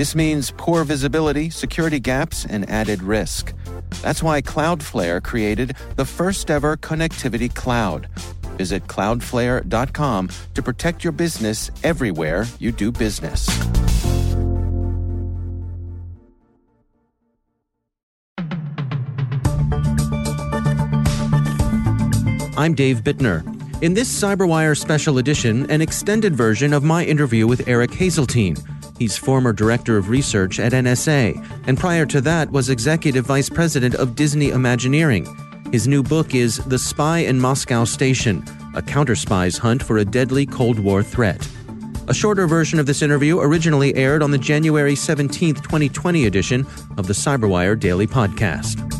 This means poor visibility, security gaps, and added risk. That's why Cloudflare created the first ever connectivity cloud. Visit cloudflare.com to protect your business everywhere you do business. I'm Dave Bittner. In this CyberWire special edition, an extended version of my interview with Eric Haseltine. He's former director of research at NSA, and prior to that was executive vice president of Disney Imagineering. His new book is The Spy in Moscow Station A Counter Spy's Hunt for a Deadly Cold War Threat. A shorter version of this interview originally aired on the January 17, 2020 edition of the CyberWire Daily Podcast.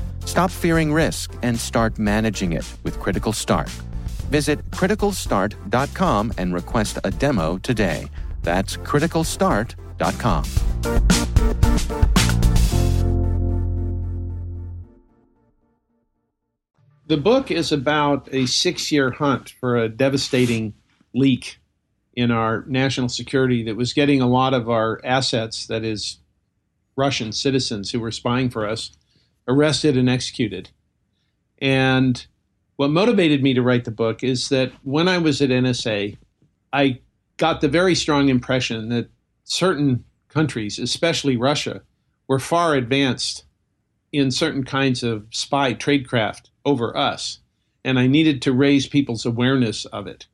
Stop fearing risk and start managing it with Critical Start. Visit criticalstart.com and request a demo today. That's criticalstart.com. The book is about a six year hunt for a devastating leak in our national security that was getting a lot of our assets, that is, Russian citizens who were spying for us, arrested and executed. And what motivated me to write the book is that when I was at NSA, I got the very strong impression that certain countries, especially Russia, were far advanced in certain kinds of spy tradecraft over us. And I needed to raise people's awareness of it.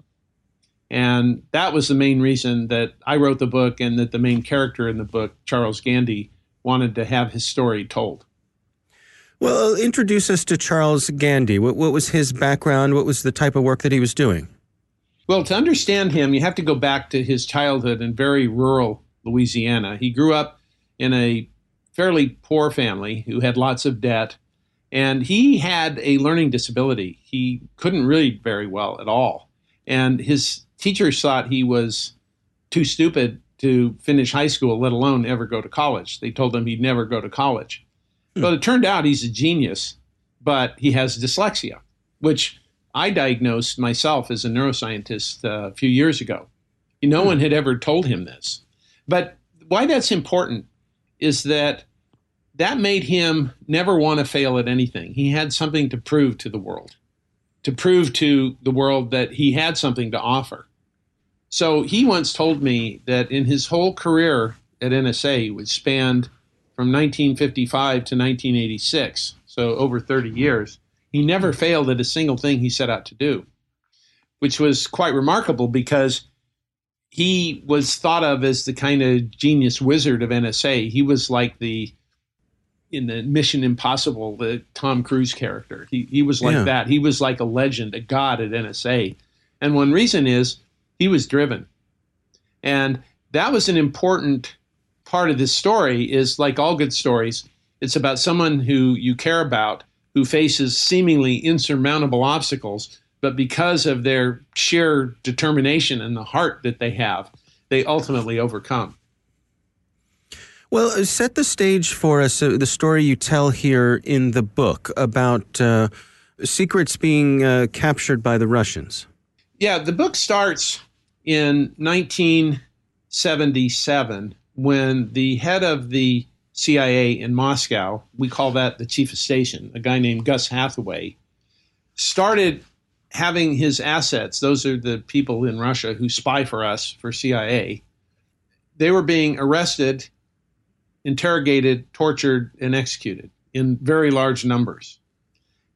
And that was the main reason that I wrote the book and that the main character in the book, Charles Gandy, wanted to have his story told. Well, introduce us to Charles Gandy. What, what, was his background? What was the type of work that he was doing? Well, to understand him, you have to go back to his childhood in very rural Louisiana. He grew up in a fairly poor family who had lots of debt, and he had a learning disability. He couldn't read very well at all. And his teachers thought he was too stupid to finish high school, let alone ever go to college. They told him he'd never go to college. But it turned out he's a genius, but he has dyslexia, which I diagnosed myself as a neuroscientist uh, a few years ago. No one had ever told him this. But why that's important is that that made him never want to fail at anything. He had something to prove to the world, to prove to the world that he had something to offer. So he once told me that in his whole career at NSA, which spanned from 1955 to 1986, so over 30 years, he never failed at a single thing he set out to do, which was quite remarkable because he was thought of as the kind of genius wizard of NSA. He was like the in the Mission Impossible, the Tom Cruise character. He he was like yeah. that. He was like a legend, a god at NSA. And one reason is he was driven. And that was an important part of this story is like all good stories, it's about someone who you care about who faces seemingly insurmountable obstacles, but because of their sheer determination and the heart that they have, they ultimately overcome. Well, uh, set the stage for us, uh, the story you tell here in the book about uh, secrets being uh, captured by the Russians. Yeah, the book starts in 1977 when the head of the CIA in Moscow, we call that the chief of station, a guy named Gus Hathaway, started having his assets, those are the people in Russia who spy for us for CIA, they were being arrested, interrogated, tortured, and executed in very large numbers.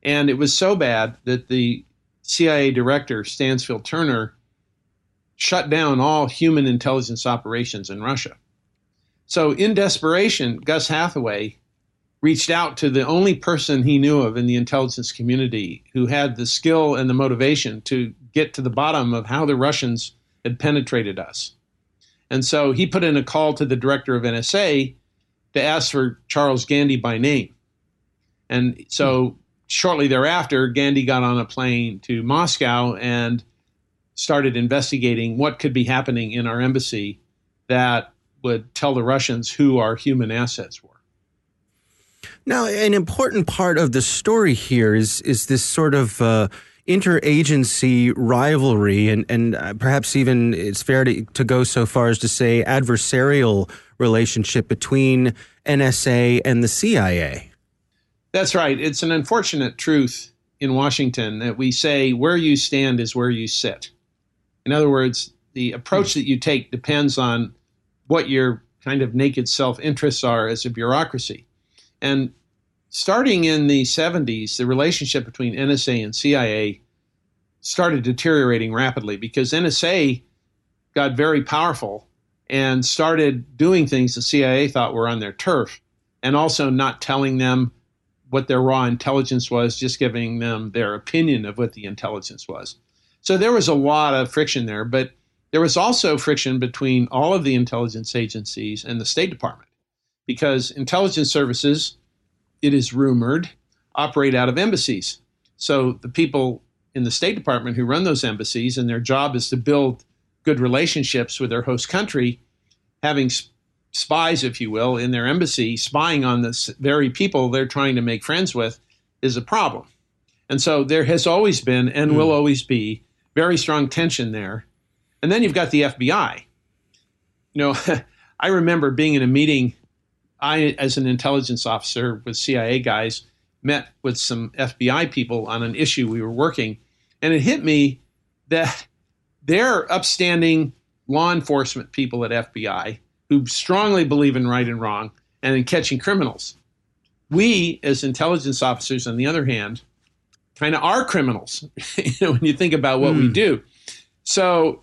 And it was so bad that the CIA director, Stansfield Turner, shut down all human intelligence operations in Russia. So, in desperation, Gus Hathaway reached out to the only person he knew of in the intelligence community who had the skill and the motivation to get to the bottom of how the Russians had penetrated us. And so he put in a call to the director of NSA to ask for Charles Gandy by name. And so shortly thereafter, Gandy got on a plane to Moscow and started investigating what could be happening in our embassy that would tell the Russians who our human assets were. Now, an important part of the story here is is this sort of uh, interagency rivalry, and and uh, perhaps even it's fair to, to go so far as to say adversarial relationship between NSA and the CIA. That's right. It's an unfortunate truth in Washington that we say where you stand is where you sit. In other words, the approach that you take depends on what your kind of naked self interests are as a bureaucracy. And starting in the 70s, the relationship between NSA and CIA started deteriorating rapidly because NSA got very powerful and started doing things the CIA thought were on their turf and also not telling them what their raw intelligence was, just giving them their opinion of what the intelligence was. So there was a lot of friction there, but there was also friction between all of the intelligence agencies and the State Department because intelligence services it is rumored, operate out of embassies. So the people in the State Department who run those embassies and their job is to build good relationships with their host country, having spies, if you will, in their embassy, spying on the very people they're trying to make friends with, is a problem. And so there has always been and mm. will always be very strong tension there. And then you've got the FBI. You know, I remember being in a meeting I, as an intelligence officer with CIA guys, met with some FBI people on an issue we were working, and it hit me that they're upstanding law enforcement people at FBI who strongly believe in right and wrong and in catching criminals. We, as intelligence officers, on the other hand, kind of are criminals you know, when you think about what mm. we hmm. do. So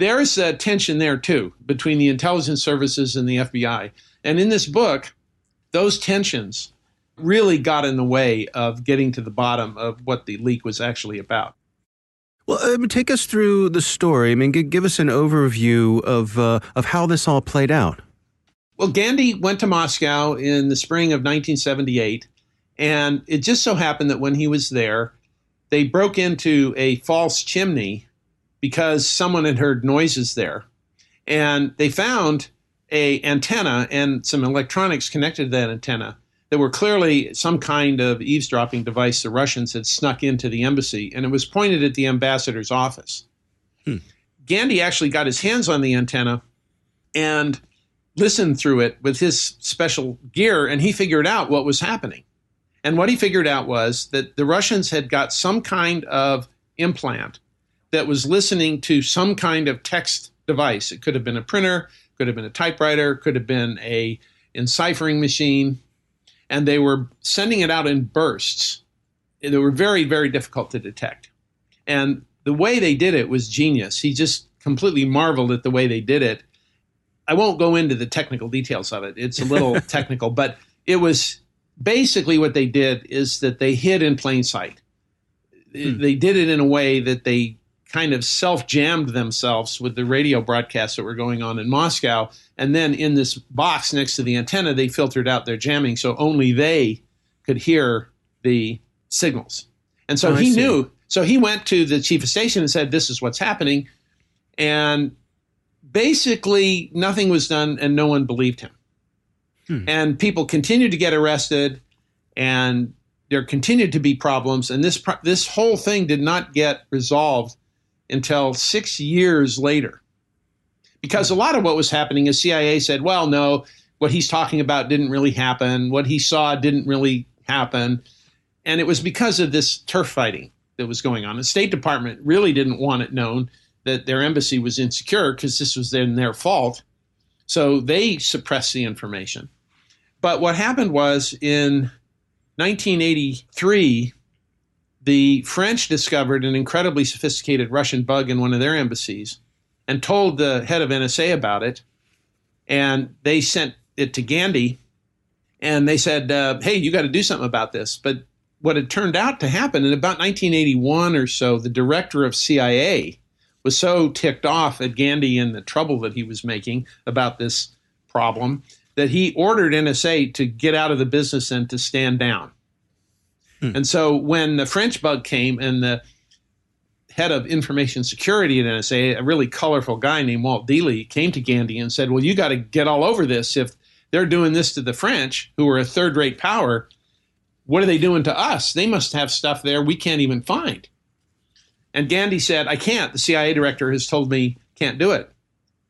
there's a tension there too between the intelligence services and the FBI. And in this book, those tensions really got in the way of getting to the bottom of what the leak was actually about. Well, take us through the story. I mean, g- give us an overview of uh, of how this all played out. Well, Gandy went to Moscow in the spring of 1978, and it just so happened that when he was there, they broke into a false chimney because someone had heard noises there, and they found a antenna and some electronics connected to that antenna that were clearly some kind of eavesdropping device the Russians had snuck into the embassy, and it was pointed at the ambassador's office. Hmm. Gandy actually got his hands on the antenna and listened through it with his special gear, and he figured out what was happening. And what he figured out was that the Russians had got some kind of implant that was listening to some kind of text device. It could have been a printer, could have been a typewriter, could have been a enciphering machine, and they were sending it out in bursts. They were very, very difficult to detect. And the way they did it was genius. He just completely marveled at the way they did it. I won't go into the technical details of it. It's a little technical, but it was basically what they did is that they hid in plain sight. Hmm. They did it in a way that they kind of self jammed themselves with the radio broadcasts that were going on in Moscow. And then in this box next to the antenna, they filtered out their jamming so only they could hear the signals. And so oh, he knew. So he went to the chief of station and said, This is what's happening. And basically, nothing was done and no one believed him. Hmm. And people continued to get arrested, and there continued to be problems. And this this whole thing did not get resolved until six years later, because a lot of what was happening is CIA said, "Well, no, what he's talking about didn't really happen. What he saw didn't really happen," and it was because of this turf fighting that was going on. The State Department really didn't want it known that their embassy was insecure because this was then their fault. So they suppressed the information. But what happened was in 1983, the French discovered an incredibly sophisticated Russian bug in one of their embassies and told the head of NSA about it. And they sent it to Gandy and they said, uh, hey, you got to do something about this. But what had turned out to happen in about 1981 or so, the director of CIA was so ticked off at Gandy and the trouble that he was making about this problem that he ordered NSA to get out of the business and to stand down. Hmm. And so when the French bug came and the head of information security at NSA, a really colorful guy named Walt Deeley, came to Gandy and said, Well, you got to get all over this. If they're doing this to the French, who are a third rate power, what are they doing to us? They must have stuff there we can't even find. And Gandy said, I can't. The CIA director has told me can't do it.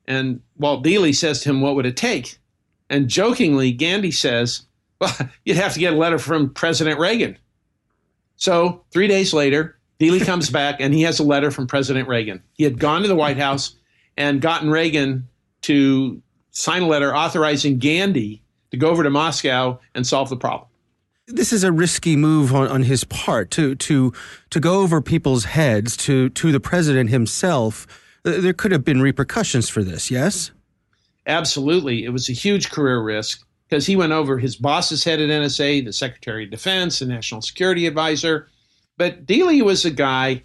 And Walt Deeley says to him, What would it take? And jokingly, Gandy says, Well, you'd have to get a letter from President Reagan. So three days later, Deeley comes back and he has a letter from President Reagan. He had gone to the White House and gotten Reagan to sign a letter authorizing Gandy to go over to Moscow and solve the problem this is a risky move on, on his part to to to go over people's heads to to the president himself. There could have been repercussions for this. Yes, absolutely. It was a huge career risk because he went over his boss's head at NSA, the Secretary of Defense, the National Security Advisor. But Deeley was a guy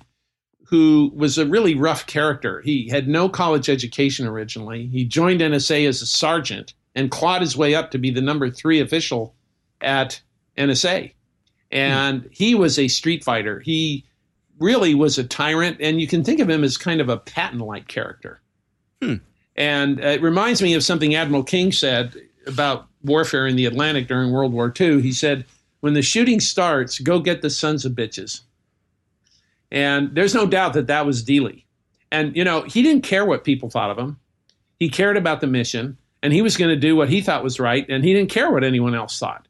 who was a really rough character. He had no college education originally. He joined NSA as a sergeant and clawed his way up to be the number three official at NSA. And hmm. he was a street fighter. He really was a tyrant, and you can think of him as kind of a Patton like character. Hmm. And it reminds me of something Admiral King said about warfare in the Atlantic during World War II. He said, When the shooting starts, go get the sons of bitches. And there's no doubt that that was Deeley. And, you know, he didn't care what people thought of him. He cared about the mission, and he was going to do what he thought was right, and he didn't care what anyone else thought.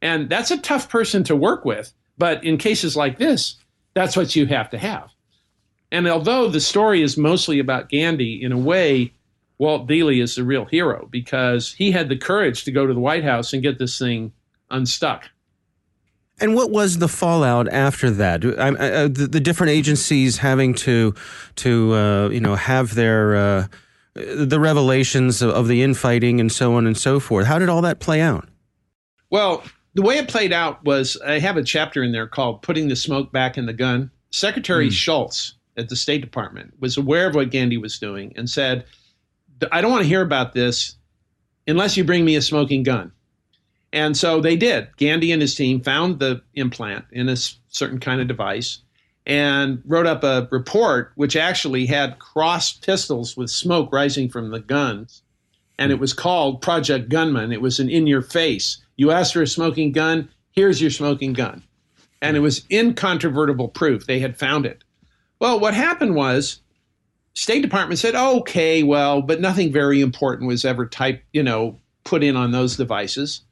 And that's a tough person to work with. But in cases like this, that's what you have to have. And although the story is mostly about Gandy, in a way, Walt Deeley is the real hero because he had the courage to go to the White House and get this thing unstuck. And what was the fallout after that? I, I, the, the, different agencies having to to uh, you know have their uh, the revelations of, of the infighting and so on and so forth. How did all that play out? Well, the way it played out was I have a chapter in there called Putting the Smoke Back in the Gun. Secretary mm. Shultz at the State Department was aware of what Gandy was doing and said, I don't want to hear about this unless you bring me a smoking gun. And so they did. Gandy and his team found the implant in a certain kind of device and wrote up a report which actually had crossed pistols with smoke rising from the guns. And it was called Project Gunman. It was an in your face you asked for a smoking gun, here's your smoking gun. And it was incontrovertible proof. They had found it. Well, what happened was State Department said, okay, well, but nothing very important was ever typed, you know, put in on those devices.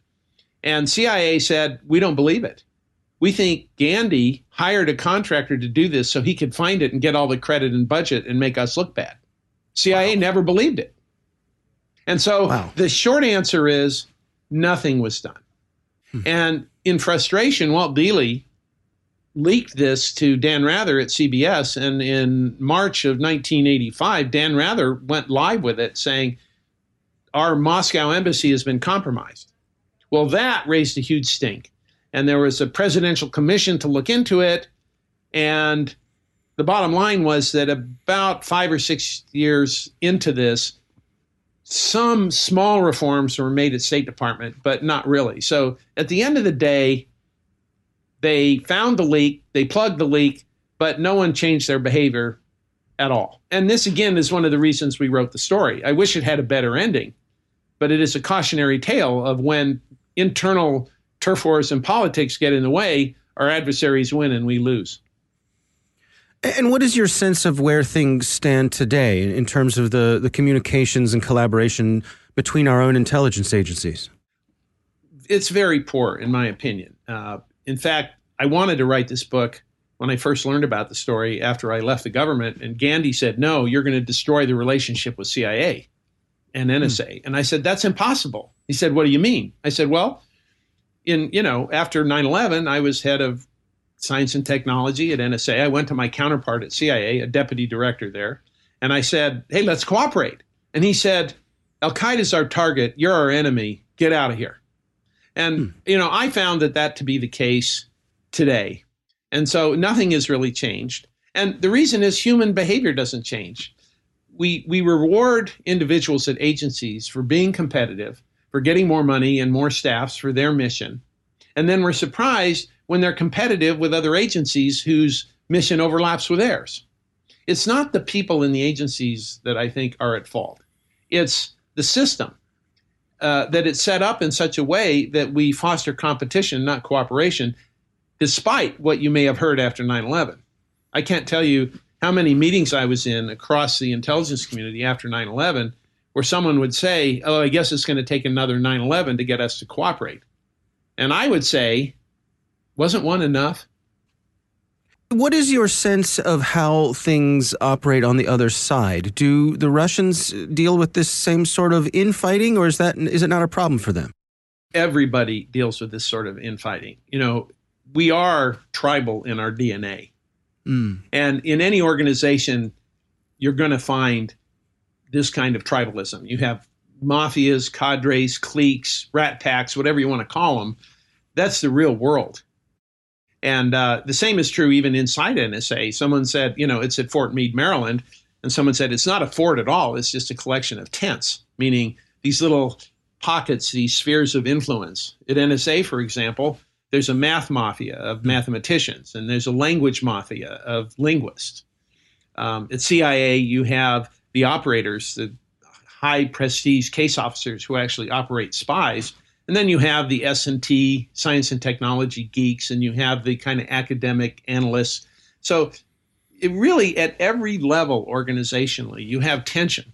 And CIA said, we don't believe it. We think Gandy hired a contractor to do this so he could find it and get all the credit and budget and make us look bad. CIA wow. never believed it. And so wow. the short answer is Nothing was done. Hmm. And in frustration, Walt Deeley leaked this to Dan Rather at CBS. And in March of 1985, Dan Rather went live with it saying, Our Moscow embassy has been compromised. Well, that raised a huge stink. And there was a presidential commission to look into it. And the bottom line was that about five or six years into this, some small reforms were made at State Department, but not really. So at the end of the day, they found the leak, they plugged the leak, but no one changed their behavior at all. And this again is one of the reasons we wrote the story. I wish it had a better ending, but it is a cautionary tale of when internal turf wars and politics get in the way, our adversaries win and we lose. And what is your sense of where things stand today in terms of the, the communications and collaboration between our own intelligence agencies? It's very poor, in my opinion. Uh, in fact, I wanted to write this book when I first learned about the story after I left the government, and Gandy said, No, you're going to destroy the relationship with CIA and NSA. Hmm. And I said, That's impossible. He said, What do you mean? I said, Well, in, you know, after 9 11, I was head of science and technology at NSA. I went to my counterpart at CIA, a deputy director there, and I said, Hey, let's cooperate. And he said, Al Qaeda is our target. You're our enemy. Get out of here. And, hmm. you know, I found that that to be the case today. And so nothing has really changed. And the reason is human behavior doesn't change. We, we reward individuals at agencies for being competitive, for getting more money and more staffs for their mission. And then we're surprised when they're competitive with other agencies whose mission overlaps with theirs. It's not the people in the agencies that I think are at fault. It's the system uh, that it's set up in such a way that we foster competition, not cooperation, despite what you may have heard after 9 11. I can't tell you how many meetings I was in across the intelligence community after 9 11 where someone would say, Oh, I guess it's going to take another 9 11 to get us to cooperate. And I would say, wasn't one enough? What is your sense of how things operate on the other side? Do the Russians deal with this same sort of infighting, or is that is it not a problem for them? Everybody deals with this sort of infighting. You know, we are tribal in our DNA, mm. and in any organization, you're going to find this kind of tribalism. You have mafias, cadres, cliques, rat packs, whatever you want to call them. That's the real world. And uh, the same is true even inside NSA. Someone said, you know, it's at Fort Meade, Maryland. And someone said, it's not a fort at all. It's just a collection of tents, meaning these little pockets, these spheres of influence. At NSA, for example, there's a math mafia of mathematicians, and there's a language mafia of linguists. Um, at CIA, you have the operators, the high prestige case officers who actually operate spies and then you have the S&T, science and technology geeks, and you have the kind of academic analysts. So it really, at every level organizationally, you have tension.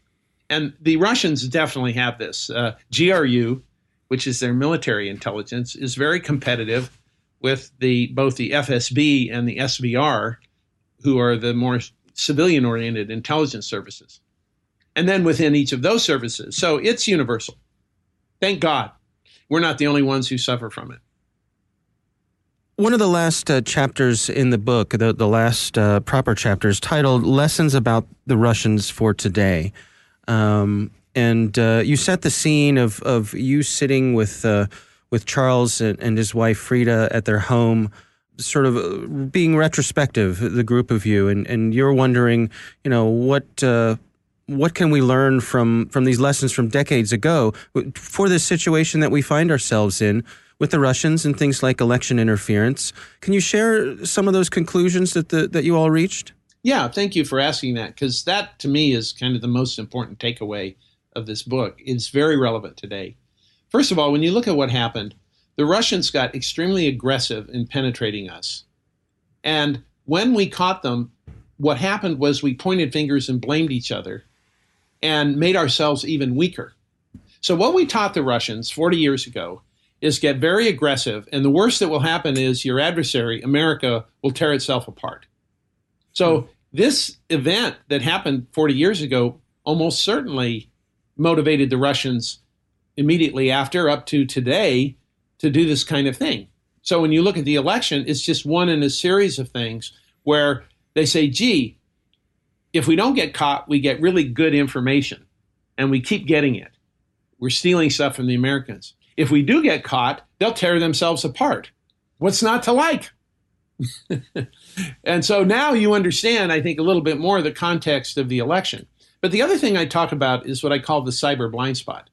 And the Russians definitely have this. Uh, GRU, which is their military intelligence, is very competitive with the both the FSB and the SVR, who are the more civilian-oriented intelligence services. And then within each of those services, so it's universal. Thank God we're not the only ones who suffer from it. One of the last uh, chapters in the book, the, the last uh, proper chapters, titled Lessons About the Russians for Today. Um, and uh, you set the scene of, of you sitting with, uh, with Charles and, and, his wife Frida at their home, sort of uh, being retrospective, the group of you, and, and you're wondering, you know, what uh, what can we learn from from these lessons from decades ago for this situation that we find ourselves in with the Russians and things like election interference? Can you share some of those conclusions that the, that you all reached? Yeah, thank you for asking that because that to me is kind of the most important takeaway of this book. It's very relevant today. First of all, when you look at what happened, the Russians got extremely aggressive in penetrating us. And when we caught them, what happened was we pointed fingers and blamed each other and made ourselves even weaker. So, what we taught the Russians 40 years ago is get very aggressive, and the worst that will happen is your adversary, America, will tear itself apart. So, mm. this event that happened 40 years ago almost certainly motivated the Russians immediately after, up to today, to do this kind of thing. So, when you look at the election, it's just one in a series of things where they say, gee, if we don't get caught, we get really good information and we keep getting it. We're stealing stuff from the Americans. If we do get caught, they'll tear themselves apart. What's not to like? and so now you understand, I think, a little bit more the context of the election. But the other thing I talk about is what I call the cyber blind spot.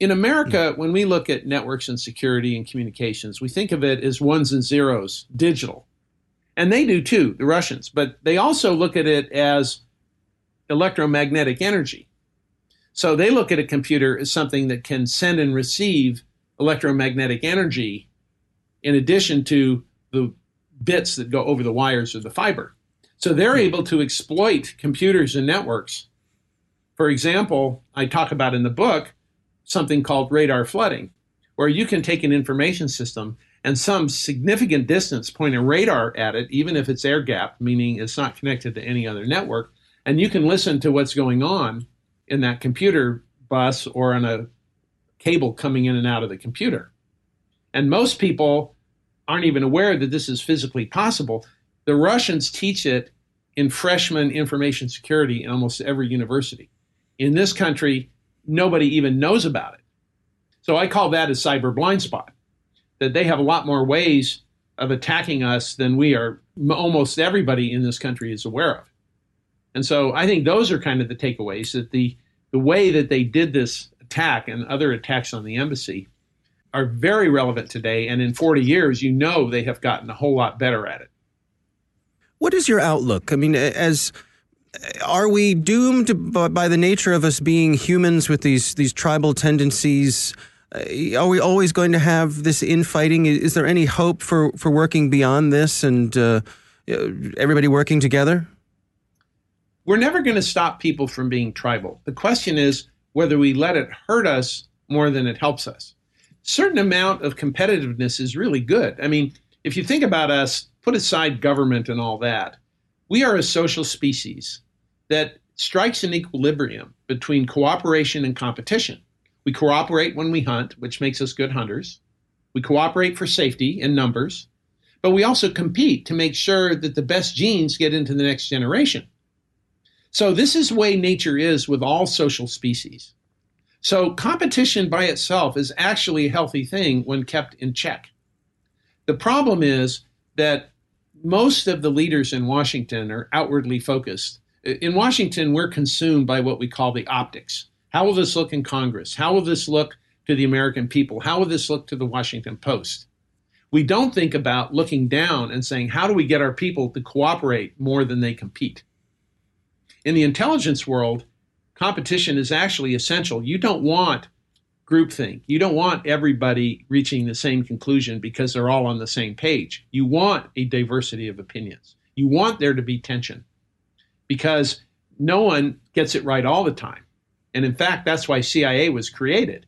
In America, mm. when we look at networks and security and communications, we think of it as ones and zeros, digital. And they do too, the Russians, but they also look at it as electromagnetic energy. So they look at a computer as something that can send and receive electromagnetic energy in addition to the bits that go over the wires or the fiber. So they're hmm. able to exploit computers and networks. For example, I talk about in the book something called radar flooding, where you can take an information system and some significant distance point a radar at it, even if it's air gapped, meaning it's not connected to any other network, and you can listen to what's going on in that computer bus or on a cable coming in and out of the computer. And most people aren't even aware that this is physically possible. The Russians teach it in freshman information security in almost every university. In this country, nobody even knows about it. So I call that a cyber blind spot, that they have a lot more ways of attacking us than we are, almost everybody in this country is aware of. And so I think those are kind of the takeaways that the, the way that they did this attack and other attacks on the embassy are very relevant today. And in 40 years, you know they have gotten a whole lot better at it. What is your outlook? I mean, as are we doomed by the nature of us being humans with these these tribal tendencies? Are we always going to have this infighting? Is there any hope for, for working beyond this and uh, everybody working together? We're never going to stop people from being tribal. The question is whether we let it hurt us more than it helps us certain amount of competitiveness is really good. I mean, if you think about us, put aside government and all that, we are a social species that strikes an equilibrium between cooperation and competition. We cooperate when we hunt, which makes us good hunters. We cooperate for safety in numbers, but we also compete to make sure that the best genes get into the next generation. So, this is the way nature is with all social species. So, competition by itself is actually a healthy thing when kept in check. The problem is that most of the leaders in Washington are outwardly focused. In Washington, we're consumed by what we call the optics. How will this look in Congress? How will this look to the American people? How will this look to the Washington Post? We don't think about looking down and saying, how do we get our people to cooperate more than they compete? In the intelligence world, competition is actually essential. You don't want groupthink. You don't want everybody reaching the same conclusion because they're all on the same page. You want a diversity of opinions. You want there to be tension because no one gets it right all the time. And in fact, that's why CIA was created.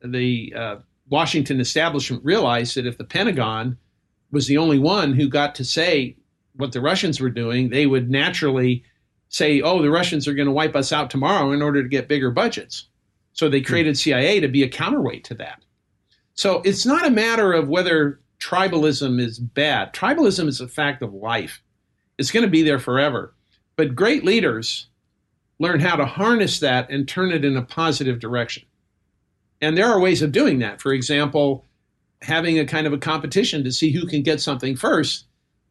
The uh, Washington establishment realized that if the Pentagon was the only one who got to say what the Russians were doing, they would naturally say, oh, the Russians are going to wipe us out tomorrow in order to get bigger budgets. So they hmm. created CIA to be a counterweight to that. So it's not a matter of whether tribalism is bad. Tribalism is a fact of life. It's going to be there forever. But great leaders learn how to harness that and turn it in a positive direction. And there are ways of doing that. For example, having a kind of a competition to see who can get something first,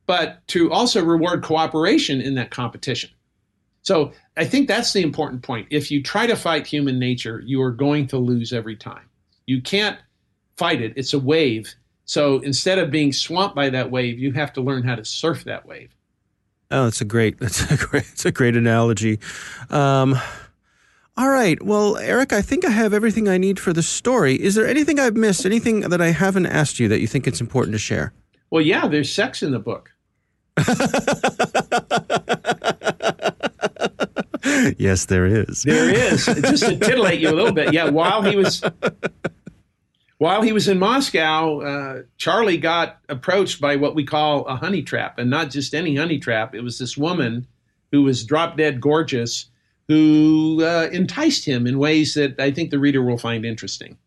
but to also reward cooperation in that competition. So I think that's the important point. If you try to fight human nature, you are going to lose every time. You can't fight it, it's a wave. So instead of being swamped by that wave, you have to learn how to surf that wave. Oh, that's a great that's a great that's a great analogy. Um, all right. Well, Eric, I think I have everything I need for the story. Is there anything I've missed? Anything that I haven't asked you that you think it's important to share? Well, yeah, there's sex in the book. yes, there is. There is. Just to titillate you a little bit. Yeah, while he was while he was in Moscow, uh, Charlie got approached by what we call a honey trap, and not just any honey trap. It was this woman who was drop dead gorgeous who uh, enticed him in ways that I think the reader will find interesting.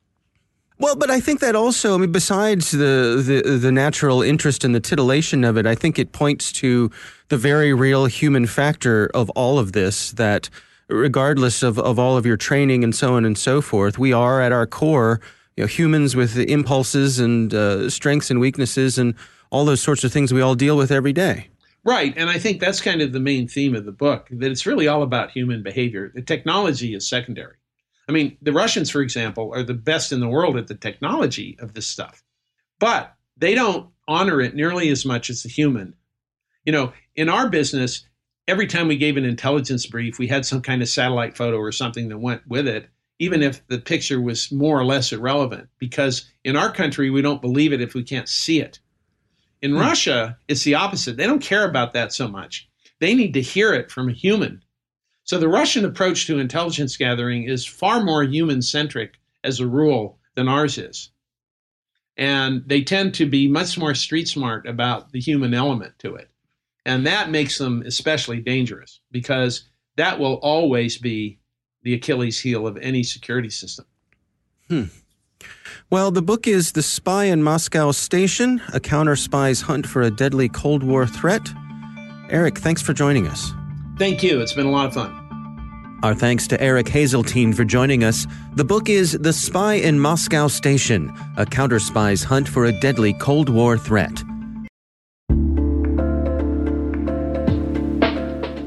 Well, but I think that also, I mean, besides the, the, the natural interest and the titillation of it, I think it points to the very real human factor of all of this. That regardless of, of all of your training and so on and so forth, we are at our core, you know, humans with impulses and uh, strengths and weaknesses and all those sorts of things we all deal with every day. Right, and I think that's kind of the main theme of the book. That it's really all about human behavior. The technology is secondary. I mean, the Russians, for example, are the best in the world at the technology of this stuff, but they don't honor it nearly as much as the human. You know, in our business, every time we gave an intelligence brief, we had some kind of satellite photo or something that went with it, even if the picture was more or less irrelevant. Because in our country, we don't believe it if we can't see it. In hmm. Russia, it's the opposite. They don't care about that so much. They need to hear it from a human. So the Russian approach to intelligence gathering is far more human centric as a rule than ours is. And they tend to be much more street smart about the human element to it. And that makes them especially dangerous because that will always be the Achilles heel of any security system. Hmm. Well, the book is The Spy in Moscow Station A Counter Spy's Hunt for a Deadly Cold War Threat. Eric, thanks for joining us. Thank you. It's been a lot of fun. Our thanks to Eric Haseltine for joining us. The book is The Spy in Moscow Station A Counter Spy's Hunt for a Deadly Cold War Threat.